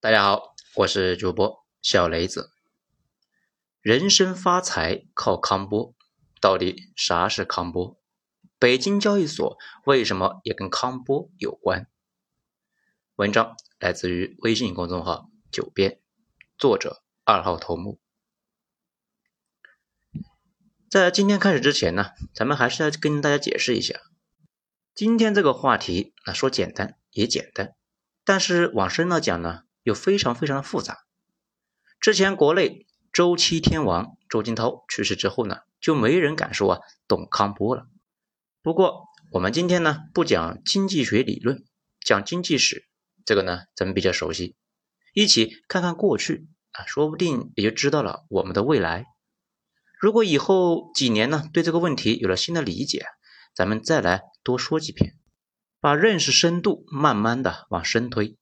大家好，我是主播小雷子。人生发财靠康波，到底啥是康波？北京交易所为什么也跟康波有关？文章来自于微信公众号“九编”，作者二号头目。在今天开始之前呢，咱们还是要跟大家解释一下，今天这个话题啊，说简单也简单，但是往深了讲呢。又非常非常的复杂。之前国内周期天王周金涛去世之后呢，就没人敢说啊董康波了。不过我们今天呢不讲经济学理论，讲经济史，这个呢咱们比较熟悉，一起看看过去啊，说不定也就知道了我们的未来。如果以后几年呢对这个问题有了新的理解，咱们再来多说几篇，把认识深度慢慢的往深推。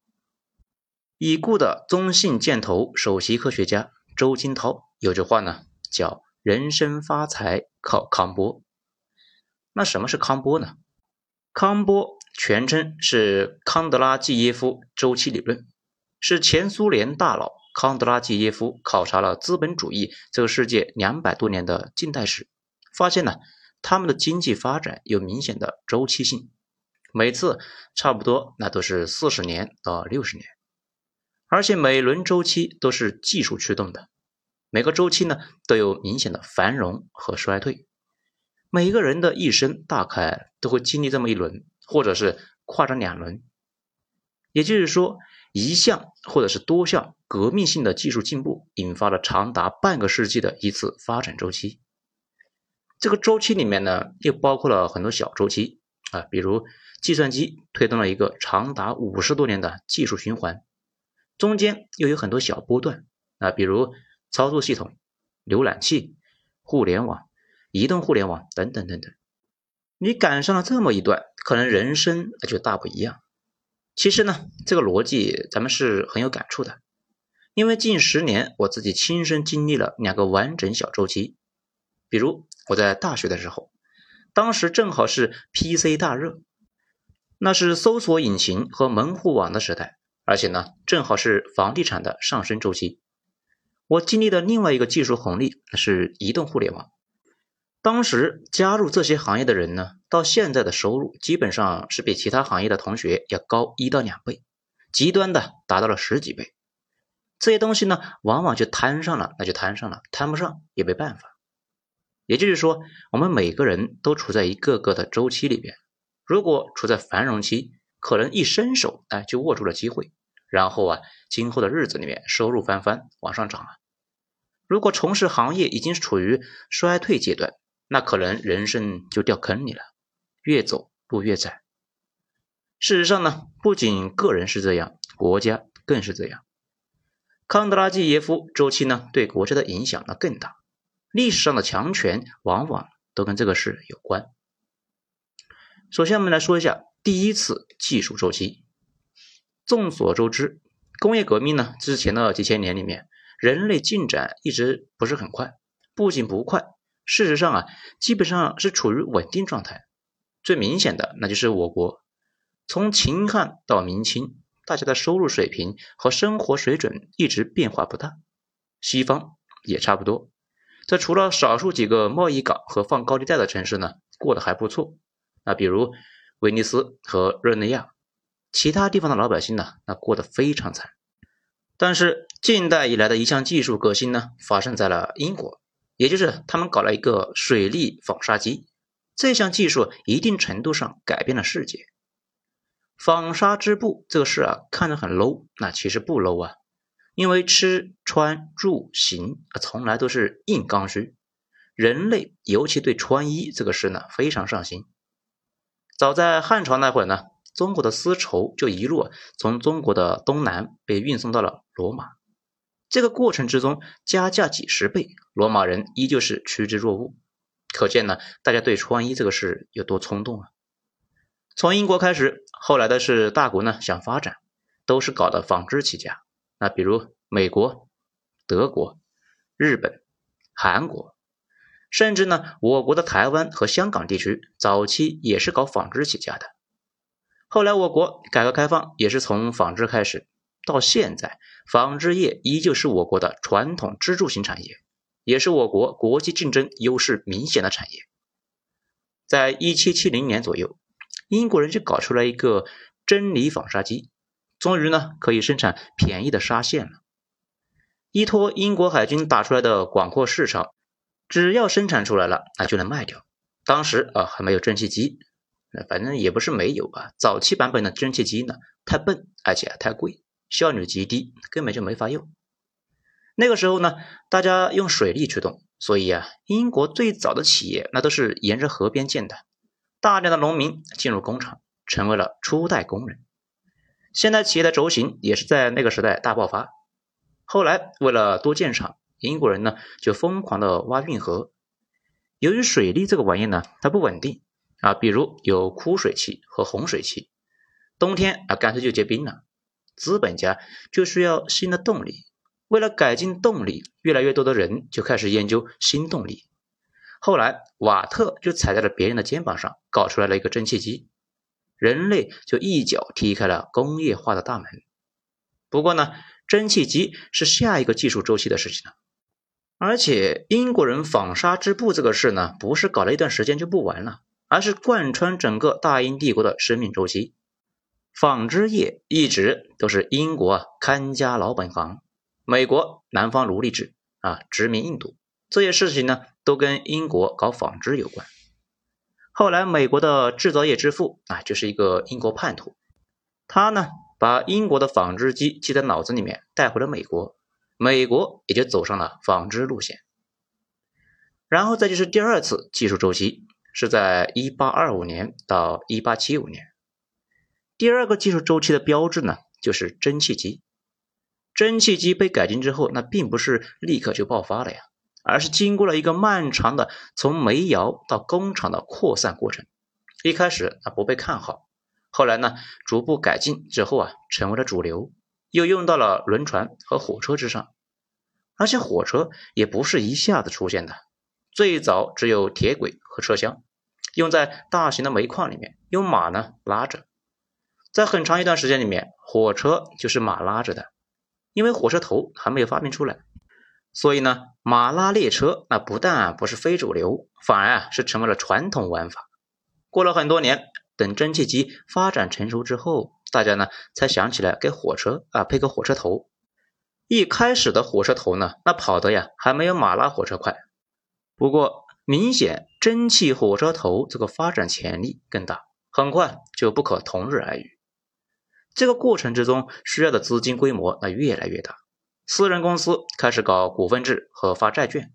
已故的中信建投首席科学家周金涛有句话呢，叫“人生发财靠康波”。那什么是康波呢？康波全称是康德拉季耶夫周期理论，是前苏联大佬康德拉季耶夫考察了资本主义这个世界两百多年的近代史，发现呢，他们的经济发展有明显的周期性，每次差不多那都是四十年到六十年。而且每轮周期都是技术驱动的，每个周期呢都有明显的繁荣和衰退。每个人的一生大概都会经历这么一轮，或者是跨着两轮。也就是说，一项或者是多项革命性的技术进步，引发了长达半个世纪的一次发展周期。这个周期里面呢，又包括了很多小周期啊，比如计算机推动了一个长达五十多年的技术循环。中间又有很多小波段啊，比如操作系统、浏览器、互联网、移动互联网等等等等。你赶上了这么一段，可能人生就大不一样。其实呢，这个逻辑咱们是很有感触的，因为近十年我自己亲身经历了两个完整小周期。比如我在大学的时候，当时正好是 PC 大热，那是搜索引擎和门户网的时代。而且呢，正好是房地产的上升周期。我经历的另外一个技术红利是移动互联网。当时加入这些行业的人呢，到现在的收入基本上是比其他行业的同学要高一到两倍，极端的达到了十几倍。这些东西呢，往往就摊上了，那就摊上了；摊不上也没办法。也就是说，我们每个人都处在一个个的周期里边。如果处在繁荣期，可能一伸手，哎，就握住了机会，然后啊，今后的日子里面收入翻番往上涨啊。如果从事行业已经处于衰退阶段，那可能人生就掉坑里了，越走路越窄。事实上呢，不仅个人是这样，国家更是这样。康德拉季耶夫周期呢，对国家的影响呢更大。历史上的强权往往都跟这个事有关。首先，我们来说一下。第一次技术周期，众所周知，工业革命呢之前的几千年里面，人类进展一直不是很快，不仅不快，事实上啊，基本上是处于稳定状态。最明显的那就是我国，从秦汉到明清，大家的收入水平和生活水准一直变化不大，西方也差不多。这除了少数几个贸易港和放高利贷的城市呢，过得还不错。那比如。威尼斯和热内亚，其他地方的老百姓呢，那过得非常惨。但是近代以来的一项技术革新呢，发生在了英国，也就是他们搞了一个水力纺纱机。这项技术一定程度上改变了世界。纺纱织布这个事啊，看着很 low，那其实不 low 啊，因为吃穿住行啊，从来都是硬刚需，人类尤其对穿衣这个事呢，非常上心。早在汉朝那会儿呢，中国的丝绸就一路从中国的东南被运送到了罗马。这个过程之中，加价几十倍，罗马人依旧是趋之若鹜。可见呢，大家对穿衣这个事有多冲动啊！从英国开始，后来的是大国呢想发展，都是搞的纺织起家。那比如美国、德国、日本、韩国。甚至呢，我国的台湾和香港地区早期也是搞纺织起家的。后来我国改革开放也是从纺织开始，到现在，纺织业依旧是我国的传统支柱型产业，也是我国国际竞争优势明显的产业。在一七七零年左右，英国人就搞出来一个真理纺纱机，终于呢可以生产便宜的纱线了。依托英国海军打出来的广阔市场，只要生产出来了，那就能卖掉。当时啊还没有蒸汽机。反正也不是没有啊，早期版本的蒸汽机呢太笨，而且太贵，效率极低，根本就没法用。那个时候呢，大家用水力驱动，所以啊，英国最早的企业那都是沿着河边建的，大量的农民进入工厂，成为了初代工人。现代企业的轴心也是在那个时代大爆发。后来为了多建厂，英国人呢就疯狂的挖运河。由于水利这个玩意呢，它不稳定。啊，比如有枯水期和洪水期，冬天啊干脆就结冰了。资本家就需要新的动力，为了改进动力，越来越多的人就开始研究新动力。后来，瓦特就踩在了别人的肩膀上，搞出来了一个蒸汽机，人类就一脚踢开了工业化的大门。不过呢，蒸汽机是下一个技术周期的事情了。而且，英国人纺纱织布这个事呢，不是搞了一段时间就不完了。而是贯穿整个大英帝国的生命周期，纺织业一直都是英国看家老本行。美国南方奴隶制啊，殖民印度这些事情呢，都跟英国搞纺织有关。后来，美国的制造业之父啊，就是一个英国叛徒，他呢把英国的纺织机记在脑子里面，带回了美国，美国也就走上了纺织路线。然后再就是第二次技术周期。是在一八二五年到一八七五年，第二个技术周期的标志呢，就是蒸汽机。蒸汽机被改进之后，那并不是立刻就爆发了呀，而是经过了一个漫长的从煤窑到工厂的扩散过程。一开始啊不被看好，后来呢逐步改进之后啊成为了主流，又用到了轮船和火车之上。而且火车也不是一下子出现的，最早只有铁轨和车厢。用在大型的煤矿里面，用马呢拉着，在很长一段时间里面，火车就是马拉着的，因为火车头还没有发明出来，所以呢，马拉列车那不但不是非主流，反而啊是成为了传统玩法。过了很多年，等蒸汽机发展成熟之后，大家呢才想起来给火车啊配个火车头。一开始的火车头呢，那跑的呀还没有马拉火车快，不过。明显，蒸汽火车头这个发展潜力更大，很快就不可同日而语。这个过程之中需要的资金规模那越来越大，私人公司开始搞股份制和发债券。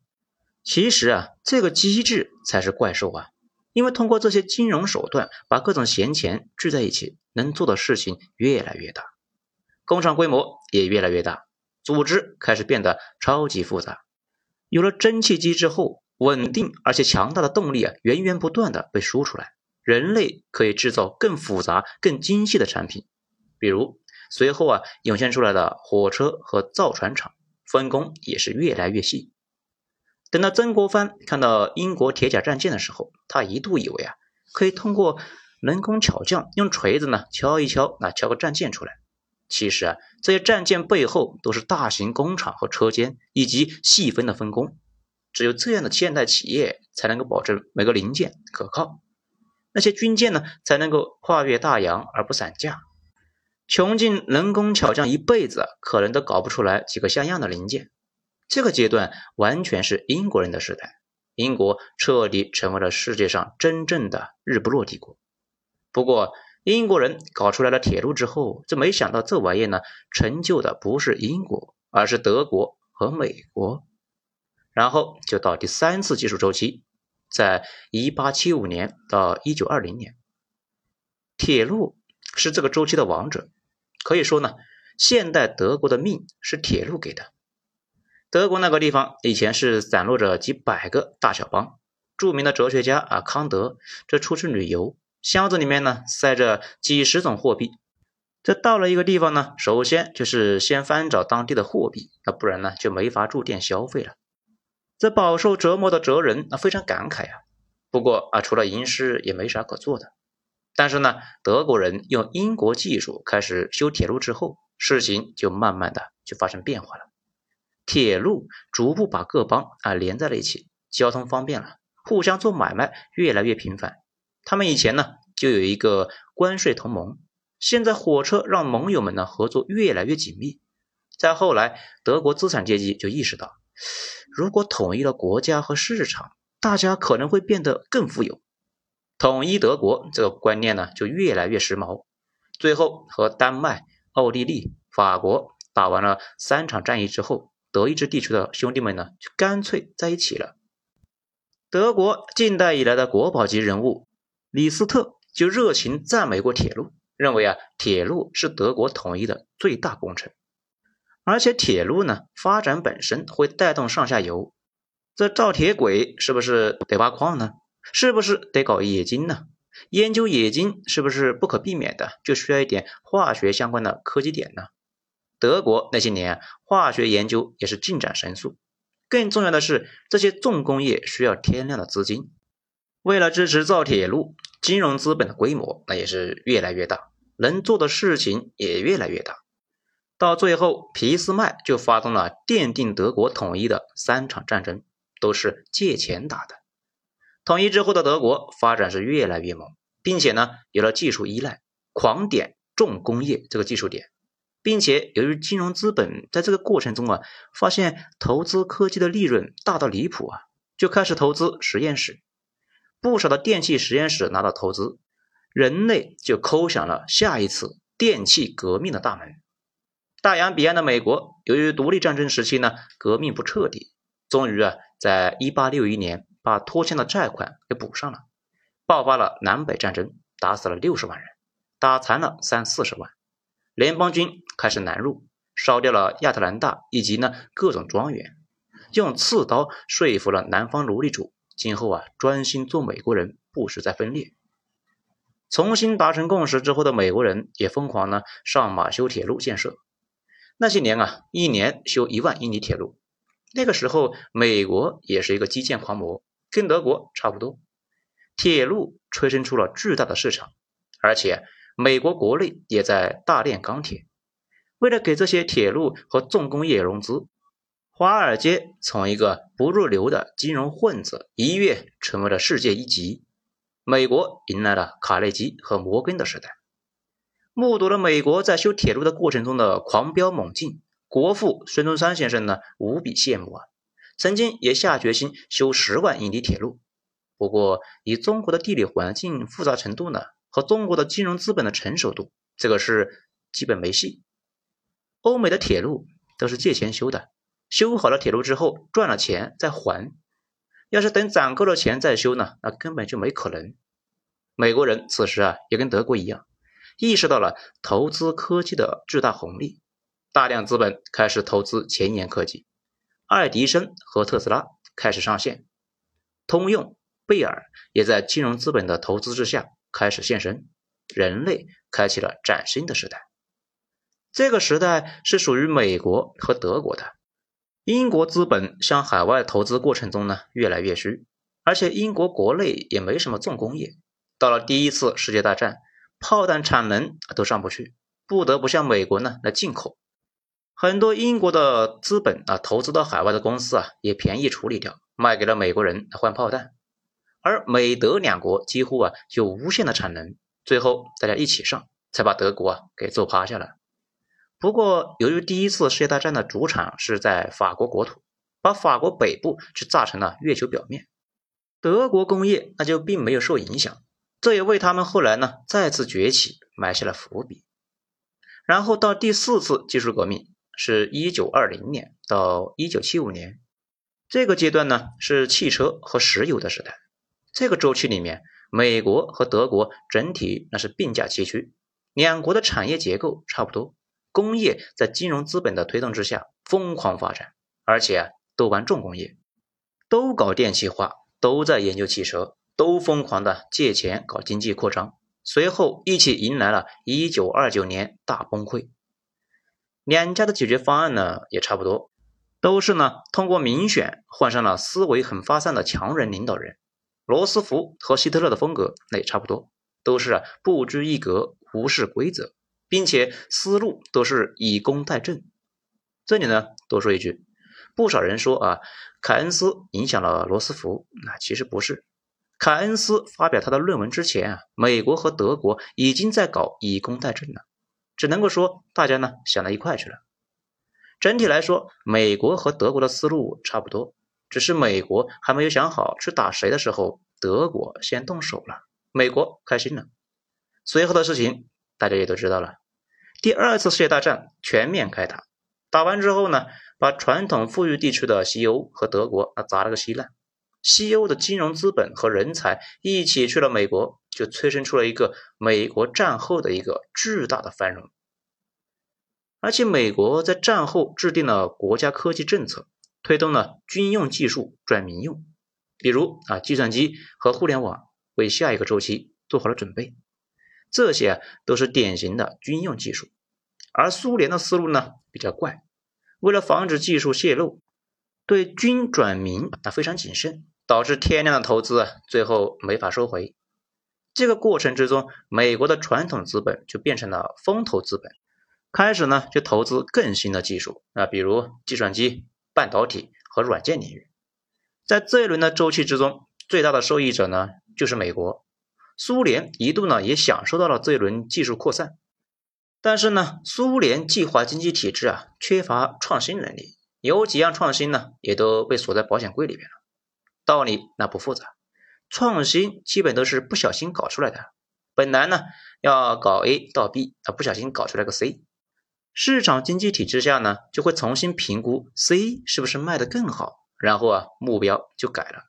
其实啊，这个机制才是怪兽啊，因为通过这些金融手段把各种闲钱聚在一起，能做的事情越来越大，工厂规模也越来越大，组织开始变得超级复杂。有了蒸汽机之后。稳定而且强大的动力啊，源源不断的被输出来，人类可以制造更复杂、更精细的产品。比如随后啊涌现出来的火车和造船厂，分工也是越来越细。等到曾国藩看到英国铁甲战舰的时候，他一度以为啊可以通过能工巧匠用锤子呢敲一敲，那敲个战舰出来。其实啊这些战舰背后都是大型工厂和车间以及细分的分工。只有这样的现代企业才能够保证每个零件可靠，那些军舰呢才能够跨越大洋而不散架。穷尽能工巧匠一辈子可能都搞不出来几个像样的零件。这个阶段完全是英国人的时代，英国彻底成为了世界上真正的日不落帝国。不过，英国人搞出来了铁路之后，就没想到这玩意呢成就的不是英国，而是德国和美国。然后就到第三次技术周期，在一八七五年到一九二零年，铁路是这个周期的王者。可以说呢，现代德国的命是铁路给的。德国那个地方以前是散落着几百个大小邦，著名的哲学家啊康德，这出去旅游，箱子里面呢塞着几十种货币。这到了一个地方呢，首先就是先翻找当地的货币，那不然呢就没法住店消费了。这饱受折磨的哲人啊非常感慨啊，不过啊，除了吟诗也没啥可做的。但是呢，德国人用英国技术开始修铁路之后，事情就慢慢的就发生变化了。铁路逐步把各邦啊连在了一起，交通方便了，互相做买卖越来越频繁。他们以前呢就有一个关税同盟，现在火车让盟友们呢合作越来越紧密。再后来，德国资产阶级就意识到，如果统一了国家和市场，大家可能会变得更富有。统一德国这个观念呢就越来越时髦。最后和丹麦、奥地利、法国打完了三场战役之后，德意志地区的兄弟们呢就干脆在一起了。德国近代以来的国宝级人物。李斯特就热情赞美过铁路，认为啊，铁路是德国统一的最大工程，而且铁路呢发展本身会带动上下游，这造铁轨是不是得挖矿呢？是不是得搞冶金呢？研究冶金是不是不可避免的？就需要一点化学相关的科技点呢？德国那些年化学研究也是进展神速，更重要的是这些重工业需要天量的资金。为了支持造铁路，金融资本的规模那也是越来越大，能做的事情也越来越大。到最后，俾斯麦就发动了奠定德国统一的三场战争，都是借钱打的。统一之后的德国发展是越来越猛，并且呢有了技术依赖，狂点重工业这个技术点，并且由于金融资本在这个过程中啊，发现投资科技的利润大到离谱啊，就开始投资实验室。不少的电气实验室拿到投资，人类就叩响了下一次电气革命的大门。大洋彼岸的美国，由于独立战争时期呢革命不彻底，终于啊在1861年把拖欠的债款给补上了，爆发了南北战争，打死了六十万人，打残了三四十万。联邦军开始南入，烧掉了亚特兰大以及呢各种庄园，用刺刀说服了南方奴隶主。今后啊，专心做美国人，不许再分裂。重新达成共识之后的美国人也疯狂呢，上马修铁路建设。那些年啊，一年修一万英里铁路。那个时候，美国也是一个基建狂魔，跟德国差不多。铁路催生出了巨大的市场，而且美国国内也在大炼钢铁。为了给这些铁路和重工业融资。华尔街从一个不入流的金融混子，一跃成为了世界一级。美国迎来了卡内基和摩根的时代。目睹了美国在修铁路的过程中的狂飙猛进，国父孙中山先生呢无比羡慕啊，曾经也下决心修十万英里铁路。不过，以中国的地理环境复杂程度呢，和中国的金融资本的成熟度，这个是基本没戏。欧美的铁路都是借钱修的。修好了铁路之后赚了钱再还，要是等攒够了钱再修呢，那根本就没可能。美国人此时啊也跟德国一样，意识到了投资科技的巨大红利，大量资本开始投资前沿科技，爱迪生和特斯拉开始上线，通用、贝尔也在金融资本的投资之下开始现身，人类开启了崭新的时代。这个时代是属于美国和德国的。英国资本向海外投资过程中呢越来越虚，而且英国国内也没什么重工业。到了第一次世界大战，炮弹产能都上不去，不得不向美国呢来进口。很多英国的资本啊投资到海外的公司啊也便宜处理掉，卖给了美国人换炮弹。而美德两国几乎啊有无限的产能，最后大家一起上，才把德国啊给揍趴下了。不过，由于第一次世界大战的主场是在法国国土，把法国北部就炸成了月球表面，德国工业那就并没有受影响，这也为他们后来呢再次崛起埋下了伏笔。然后到第四次技术革命，是一九二零年到一九七五年，这个阶段呢是汽车和石油的时代。这个周期里面，美国和德国整体那是并驾齐驱，两国的产业结构差不多。工业在金融资本的推动之下疯狂发展，而且啊都玩重工业，都搞电气化，都在研究汽车，都疯狂的借钱搞经济扩张，随后一起迎来了一九二九年大崩溃。两家的解决方案呢也差不多，都是呢通过民选换上了思维很发散的强人领导人，罗斯福和希特勒的风格那也差不多，都是啊不拘一格，无视规则。并且思路都是以工代政。这里呢，多说一句，不少人说啊，凯恩斯影响了罗斯福，那其实不是。凯恩斯发表他的论文之前啊，美国和德国已经在搞以工代政了，只能够说大家呢想到一块去了。整体来说，美国和德国的思路差不多，只是美国还没有想好去打谁的时候，德国先动手了，美国开心了。随后的事情大家也都知道了，第二次世界大战全面开打，打完之后呢，把传统富裕地区的西欧和德国啊砸了个稀烂。西欧的金融资本和人才一起去了美国，就催生出了一个美国战后的一个巨大的繁荣。而且，美国在战后制定了国家科技政策，推动了军用技术转民用，比如啊，计算机和互联网为下一个周期做好了准备。这些都是典型的军用技术。而苏联的思路呢比较怪，为了防止技术泄露，对军转民啊非常谨慎。导致天量的投资，最后没法收回。这个过程之中，美国的传统资本就变成了风投资本，开始呢就投资更新的技术啊，比如计算机、半导体和软件领域。在这一轮的周期之中，最大的受益者呢就是美国。苏联一度呢也享受到了这一轮技术扩散，但是呢，苏联计划经济体制啊缺乏创新能力，有几样创新呢也都被锁在保险柜里边了。道理那不复杂，创新基本都是不小心搞出来的。本来呢要搞 A 到 B，啊不小心搞出来个 C。市场经济体制下呢，就会重新评估 C 是不是卖得更好，然后啊目标就改了。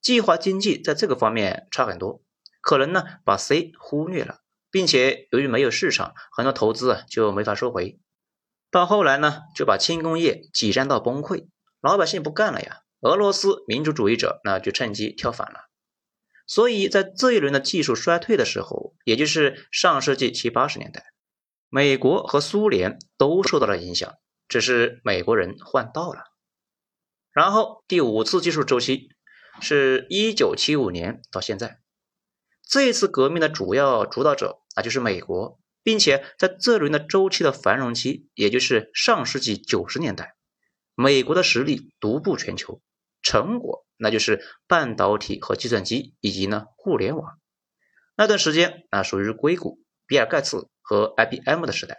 计划经济在这个方面差很多，可能呢把 C 忽略了，并且由于没有市场，很多投资啊就没法收回。到后来呢就把轻工业挤占到崩溃，老百姓不干了呀。俄罗斯民主主义者那就趁机跳反了，所以在这一轮的技术衰退的时候，也就是上世纪七八十年代，美国和苏联都受到了影响，只是美国人换道了。然后第五次技术周期是一九七五年到现在，这次革命的主要主导者那就是美国，并且在这轮的周期的繁荣期，也就是上世纪九十年代，美国的实力独步全球。成果那就是半导体和计算机以及呢互联网。那段时间啊属于硅谷、比尔盖茨和 IBM 的时代。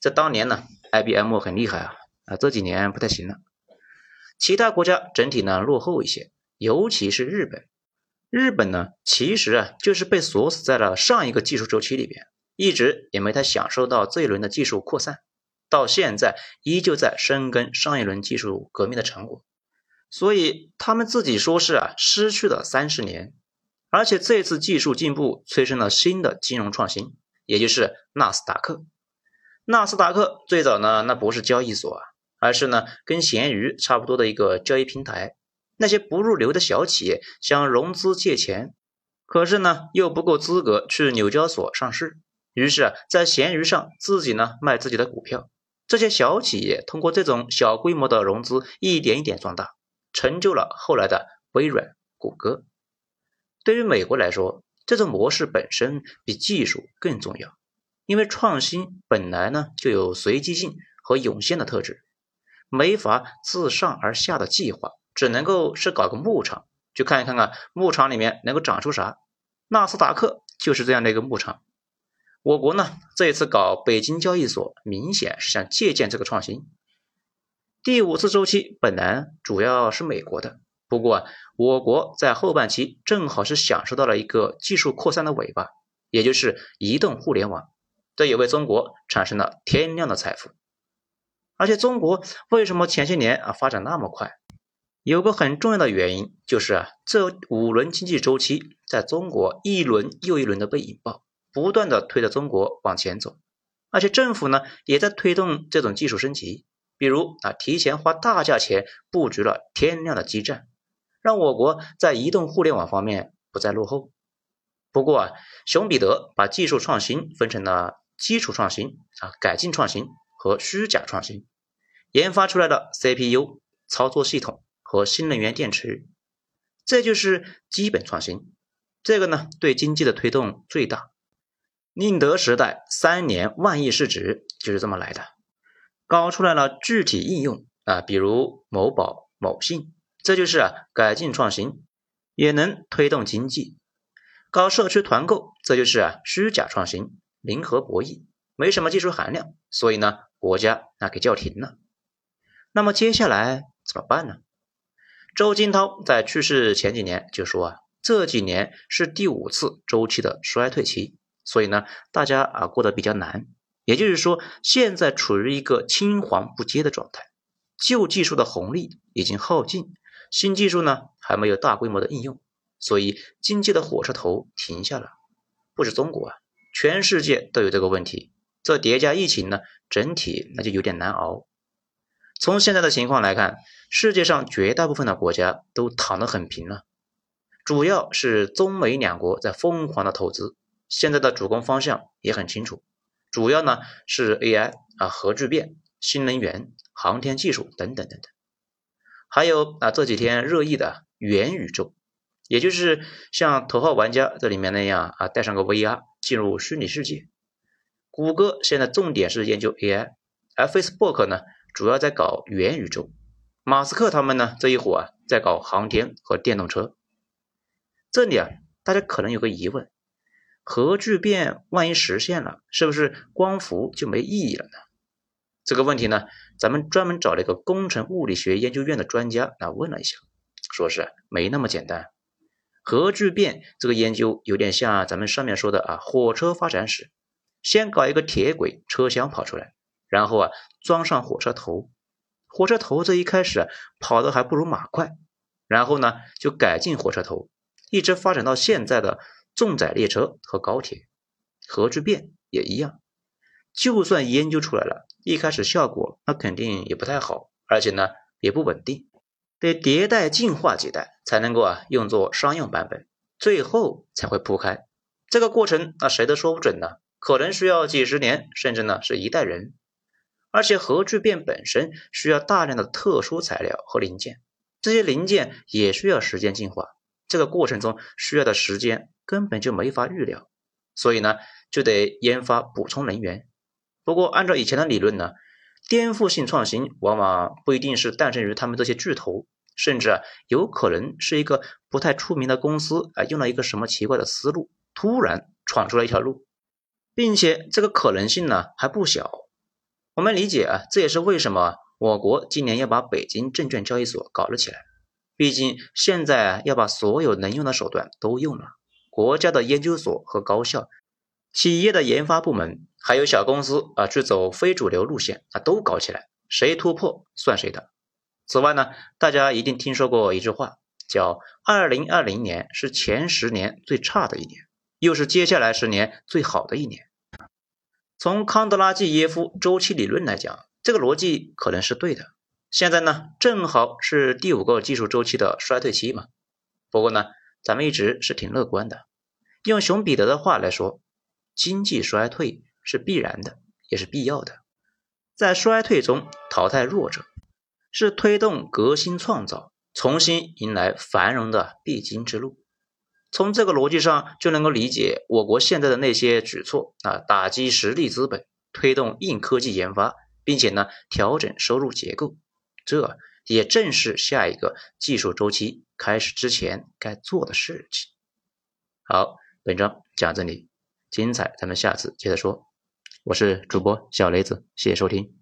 在当年呢，IBM 很厉害啊啊这几年不太行了。其他国家整体呢落后一些，尤其是日本。日本呢其实啊就是被锁死在了上一个技术周期里边，一直也没太享受到这一轮的技术扩散，到现在依旧在深耕上一轮技术革命的成果。所以他们自己说是啊，失去了三十年，而且这次技术进步催生了新的金融创新，也就是纳斯达克。纳斯达克最早呢，那不是交易所啊，而是呢跟闲鱼差不多的一个交易平台。那些不入流的小企业想融资借钱，可是呢又不够资格去纽交所上市，于是啊在闲鱼上自己呢卖自己的股票。这些小企业通过这种小规模的融资，一点一点壮大。成就了后来的微软、谷歌。对于美国来说，这种模式本身比技术更重要，因为创新本来呢就有随机性和涌现的特质，没法自上而下的计划，只能够是搞个牧场，去看一看啊，牧场里面能够长出啥。纳斯达克就是这样的一个牧场。我国呢这一次搞北京交易所，明显是想借鉴这个创新。第五次周期本来主要是美国的，不过我国在后半期正好是享受到了一个技术扩散的尾巴，也就是移动互联网，这也为中国产生了天量的财富。而且中国为什么前些年啊发展那么快？有个很重要的原因就是啊，这五轮经济周期在中国一轮又一轮的被引爆，不断的推着中国往前走，而且政府呢也在推动这种技术升级。比如啊，提前花大价钱布局了天量的基站，让我国在移动互联网方面不再落后。不过啊，熊彼得把技术创新分成了基础创新啊、改进创新和虚假创新，研发出来的 CPU、操作系统和新能源电池，这就是基本创新。这个呢，对经济的推动最大。宁德时代三年万亿市值就是这么来的，搞出来了具体应用啊，比如某宝、某信，这就是啊改进创新，也能推动经济。搞社区团购，这就是啊虚假创新，零和博弈，没什么技术含量，所以呢国家那给叫停了。那么接下来怎么办呢？周金涛在去世前几年就说啊，这几年是第五次周期的衰退期，所以呢大家啊过得比较难。也就是说，现在处于一个青黄不接的状态，旧技术的红利已经耗尽，新技术呢还没有大规模的应用。所以经济的火车头停下了，不止中国啊，全世界都有这个问题。这叠加疫情呢，整体那就有点难熬。从现在的情况来看，世界上绝大部分的国家都躺得很平了，主要是中美两国在疯狂的投资，现在的主攻方向也很清楚，主要呢是 AI 啊、核聚变、新能源、航天技术等等等等，还有啊这几天热议的元宇宙。也就是像头号玩家这里面那样啊，带上个 VR 进入虚拟世界。谷歌现在重点是研究 AI，而 Facebook 呢主要在搞元宇宙。马斯克他们呢这一伙啊在搞航天和电动车。这里啊大家可能有个疑问：核聚变万一实现了，是不是光伏就没意义了呢？这个问题呢，咱们专门找了一个工程物理学研究院的专家来问了一下，说是没那么简单。核聚变这个研究有点像咱们上面说的啊，火车发展史，先搞一个铁轨车厢跑出来，然后啊装上火车头，火车头这一开始跑的还不如马快，然后呢就改进火车头，一直发展到现在的重载列车和高铁。核聚变也一样，就算研究出来了，一开始效果那肯定也不太好，而且呢也不稳定。得迭代进化几代才能够啊用作商用版本，最后才会铺开。这个过程那谁都说不准呢，可能需要几十年，甚至呢是一代人。而且核聚变本身需要大量的特殊材料和零件，这些零件也需要时间进化。这个过程中需要的时间根本就没法预料，所以呢就得研发补充能源。不过按照以前的理论呢。颠覆性创新往往不一定是诞生于他们这些巨头，甚至啊有可能是一个不太出名的公司啊用了一个什么奇怪的思路，突然闯出了一条路，并且这个可能性呢还不小。我们理解啊，这也是为什么我国今年要把北京证券交易所搞了起来。毕竟现在要把所有能用的手段都用了，国家的研究所和高校，企业的研发部门。还有小公司啊，去走非主流路线啊，都搞起来，谁突破算谁的。此外呢，大家一定听说过一句话，叫“二零二零年是前十年最差的一年，又是接下来十年最好的一年”。从康德拉季耶夫周期理论来讲，这个逻辑可能是对的。现在呢，正好是第五个技术周期的衰退期嘛。不过呢，咱们一直是挺乐观的。用熊彼得的话来说，经济衰退。是必然的，也是必要的。在衰退中淘汰弱者，是推动革新创造、重新迎来繁荣的必经之路。从这个逻辑上就能够理解我国现在的那些举措啊，打击实力资本，推动硬科技研发，并且呢调整收入结构，这也正是下一个技术周期开始之前该做的事情。好，本章讲这里，精彩咱们下次接着说。我是主播小雷子，谢谢收听。